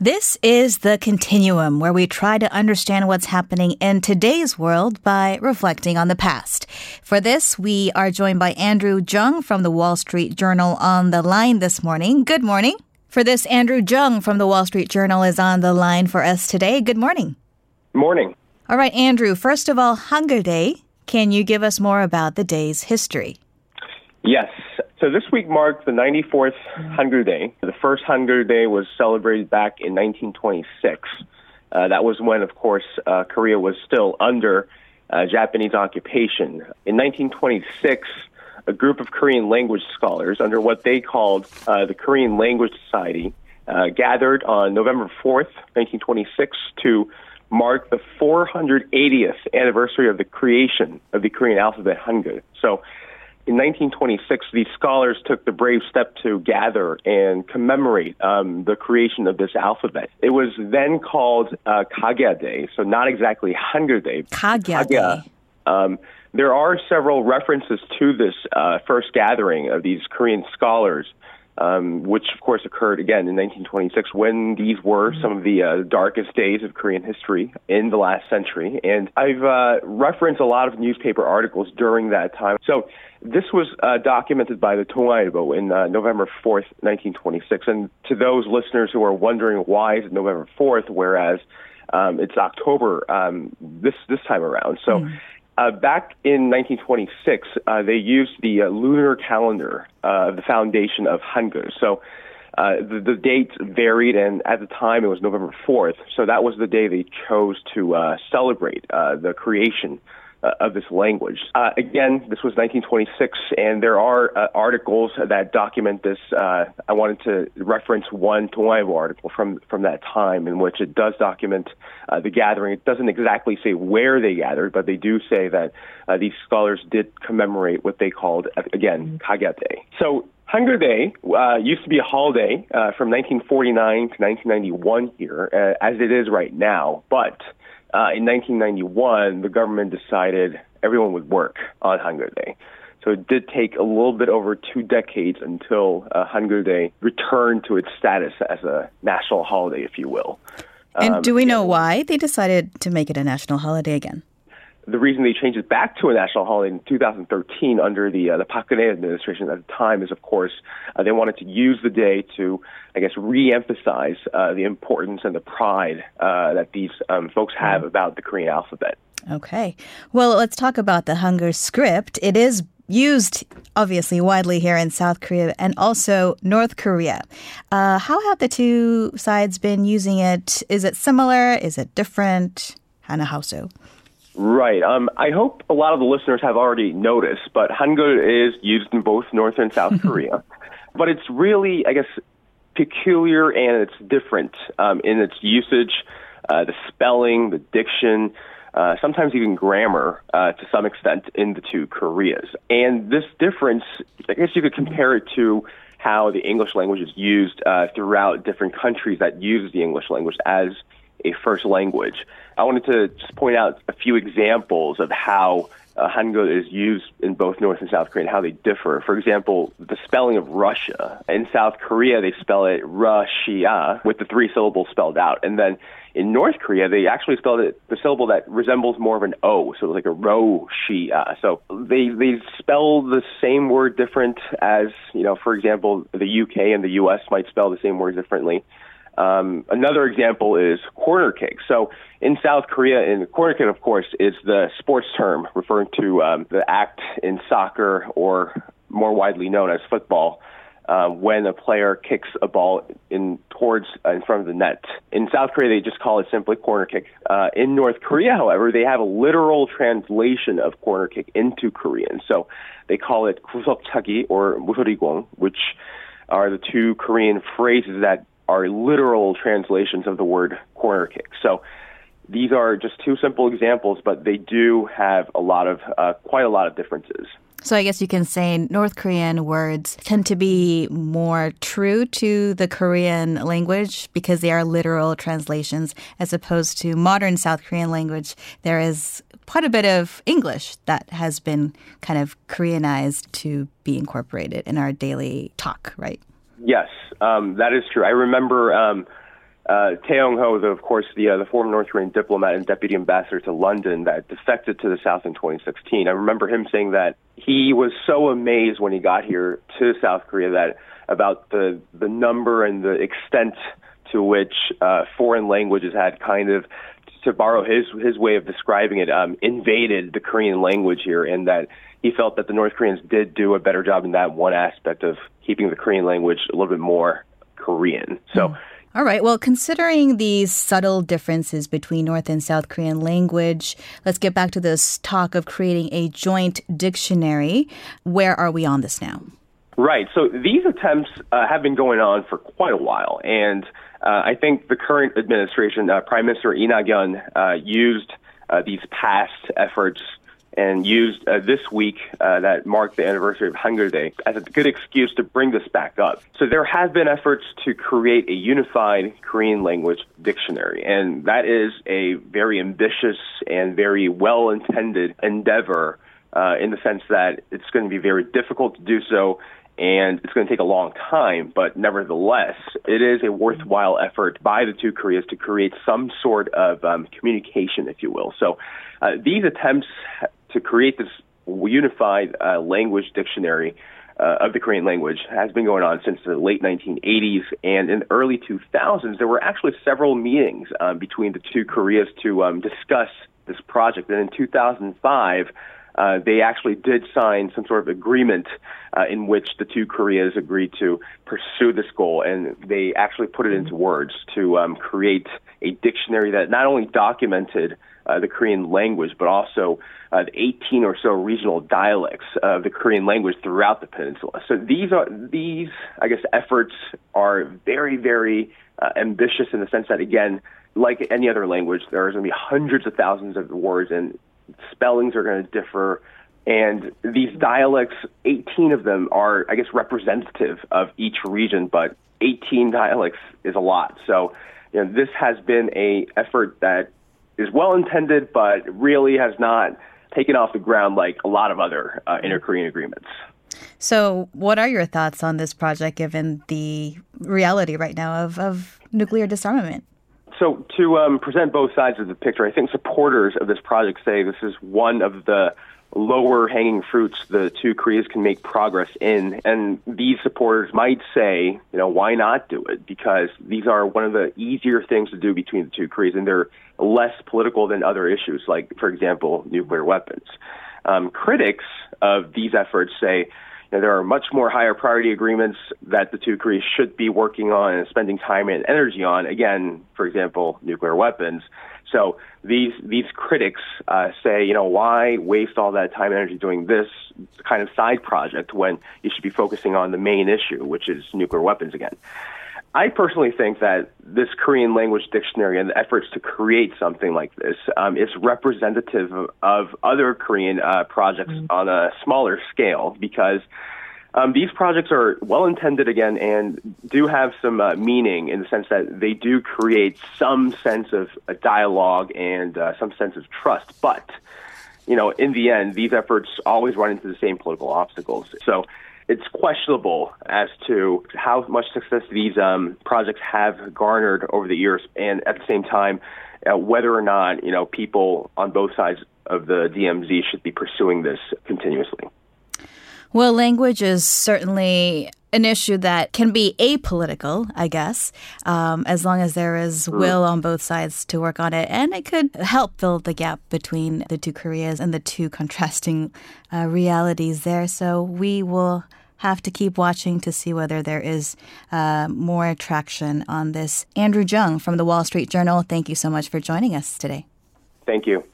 This is The Continuum, where we try to understand what's happening in today's world by reflecting on the past. For this, we are joined by Andrew Jung from the Wall Street Journal on the line this morning. Good morning. For this, Andrew Jung from the Wall Street Journal is on the line for us today. Good morning. Morning. All right, Andrew, first of all, Hangul Day. Can you give us more about the day's history? Yes. So this week marked the 94th Hangul Day. The first Hangul Day was celebrated back in 1926. Uh, that was when, of course, uh, Korea was still under uh, Japanese occupation. In 1926, a group of Korean language scholars, under what they called uh, the Korean Language Society, uh, gathered on November 4th, 1926, to mark the 480th anniversary of the creation of the Korean alphabet Hangul. So in 1926, these scholars took the brave step to gather and commemorate um, the creation of this alphabet. It was then called uh, Kagya Day, so not exactly Hangul Day. Kagya Day. Um, there are several references to this uh, first gathering of these Korean scholars um, which of course occurred again in 1926 when these were some of the uh, darkest days of Korean history in the last century. And I've uh, referenced a lot of newspaper articles during that time. So this was uh, documented by the Dong-A Ilbo in uh, November 4th, 1926. And to those listeners who are wondering why is it November 4th, whereas um, it's October um, this this time around. So mm. Uh, back in 1926, uh, they used the uh, lunar calendar of uh, the foundation of Hangul. So uh, the, the dates varied, and at the time it was November 4th. So that was the day they chose to uh, celebrate the creation uh, of this language. Uh, again, this was 1926, and there are uh, articles that document this. Uh, I wanted to reference one Dong-A Ilbo article from from that time, in which it does document uh, the gathering. It doesn't exactly say where they gathered, but they do say that uh, these scholars did commemorate what they called, again, Kagate. So Hangul Day uh, used to be a holiday uh, from 1949 to 1991 here, uh, as it is right now. But uh, in 1991, the government decided everyone would work on Hangul Day. So it did take a little bit over two decades until uh, Hangul Day returned to its status as a national holiday, if you will. And um, do we know why they decided to make it a national holiday again? The reason they changed it back to a national holiday in 2013 under the uh, the Park Geun-hye administration at the time is, of course, uh, they wanted to use the day to, I guess, re-emphasize uh, the importance and the pride uh, that these um, folks have about the Korean alphabet. Okay, well, let's talk about the Hangul script. It is used obviously widely here in South Korea and also North Korea. Uh, how have the two sides been using it? Is it similar? Is it different? Hannah, how so? Right. Um, I hope a lot of the listeners have already noticed, but Hangul is used in both North and South Korea. But it's really, I guess, peculiar and it's different um, in its usage, uh, the spelling, the diction, uh, sometimes even grammar uh, to some extent in the two Koreas. And this difference, I guess you could compare it to how the English language is used uh, throughout different countries that use the English language as a first language. I wanted to just point out a few examples of how uh, Hangul is used in both North and South Korea and how they differ. For example, the spelling of Russia. In South Korea, they spell it Russia with the three syllables spelled out. And then in North Korea, they actually spelled it the syllable that resembles more of an O, so like a ro shia. So they they spell the same word different as you know, for example, the UK and the US might spell the same word differently. Um, another example is corner kick. So in South Korea, in corner kick, of course, is the sports term referring to um, the act in soccer or more widely known as football. Uh, when a player kicks a ball in towards uh, in front of the net. In South Korea, they just call it simply corner kick. Uh, in North Korea, however, they have a literal translation of corner kick into Korean. So they call it 구석차기 or 무소리공, which are the two Korean phrases that are literal translations of the word corner kick. So these are just two simple examples, but they do have a lot of uh, quite a lot of differences. So I guess you can say North Korean words tend to be more true to the Korean language because they are literal translations as opposed to modern South Korean language. There is quite a bit of English that has been kind of Koreanized to be incorporated in our daily talk, right? Yes, um, that is true. I remember um, uh, Thae Yong-ho, the, of course, the uh, the former North Korean diplomat and deputy ambassador to London that defected to the South in 2016. I remember him saying that he was so amazed when he got here to South Korea that about the the number and the extent to which uh, foreign languages had kind of to borrow his his way of describing it, um, invaded the Korean language here, and that he felt that the North Koreans did do a better job in that one aspect of keeping the Korean language a little bit more Korean. So. Mm. All right. Well, considering these subtle differences between North and South Korean language, let's get back to this talk of creating a joint dictionary. Where are we on this now? Right. So these attempts uh, have been going on for quite a while, and uh, I think the current administration, uh, Prime Minister Nak-yon, uh, used uh, these past efforts and used uh, this week uh, that marked the anniversary of Hangul Day as a good excuse to bring this back up. So there have been efforts to create a unified Korean language dictionary, and that is a very ambitious and very well intended endeavor. In the sense that it's going to be very difficult to do so and it's going to take a long time, but nevertheless, it is a worthwhile effort by the two Koreas to create some sort of um, communication, if you will. So uh, these attempts to create this unified uh, language dictionary uh, of the Korean language has been going on since the late 1980s. And in the early 2000s, there were actually several meetings um, between the two Koreas to um, discuss this project. And in 2005, uh, they actually did sign some sort of agreement uh, in which the two Koreas agreed to pursue this goal, and they actually put it into words to um, create a dictionary that not only documented uh, the Korean language, but also uh, the 18 or so regional dialects of the Korean language throughout the peninsula. So these are these, I guess, efforts are very, very uh, ambitious in the sense that, again, like any other language, there are going to be hundreds of thousands of words, and spellings are going to differ. And these dialects, 18 of them are, I guess, representative of each region, but 18 dialects is a lot. So, you know, this has been a effort that is well intended, but really has not taken off the ground like a lot of other uh, inter-Korean agreements. So, what are your thoughts on this project, given the reality right now of, of nuclear disarmament? So, to um, present both sides of the picture, I think supporters of this project say this is one of the lower hanging fruits the two Koreas can make progress in. And these supporters might say, you know, why not do it? Because these are one of the easier things to do between the two Koreas, and they're less political than other issues, like, for example, nuclear weapons. Um, critics of these efforts say, there are much more higher priority agreements that the two Koreas should be working on and spending time and energy on. Again, for example, nuclear weapons. So these these critics uh, say, you know, why waste all that time and energy doing this kind of side project when you should be focusing on the main issue, which is nuclear weapons again. I personally think that this Korean language dictionary and the efforts to create something like this um, is representative of, of other Korean uh, projects mm-hmm. on a smaller scale because um, these projects are well intended again and do have some uh, meaning in the sense that they do create some sense of a dialogue and uh, some sense of trust. But, you know, in the end, these efforts always run into the same political obstacles. So, it's questionable as to how much success these um, projects have garnered over the years, and at the same time, uh, whether or not you know people on both sides of the DMZ should be pursuing this continuously. Well, language is certainly an issue that can be apolitical, I guess, um, as long as there is hmm. will on both sides to work on it. And it could help fill the gap between the two Koreas and the two contrasting uh, realities there. So we will have to keep watching to see whether there is uh, more traction on this. Andrew Jung from the Wall Street Journal, thank you so much for joining us today. Thank you.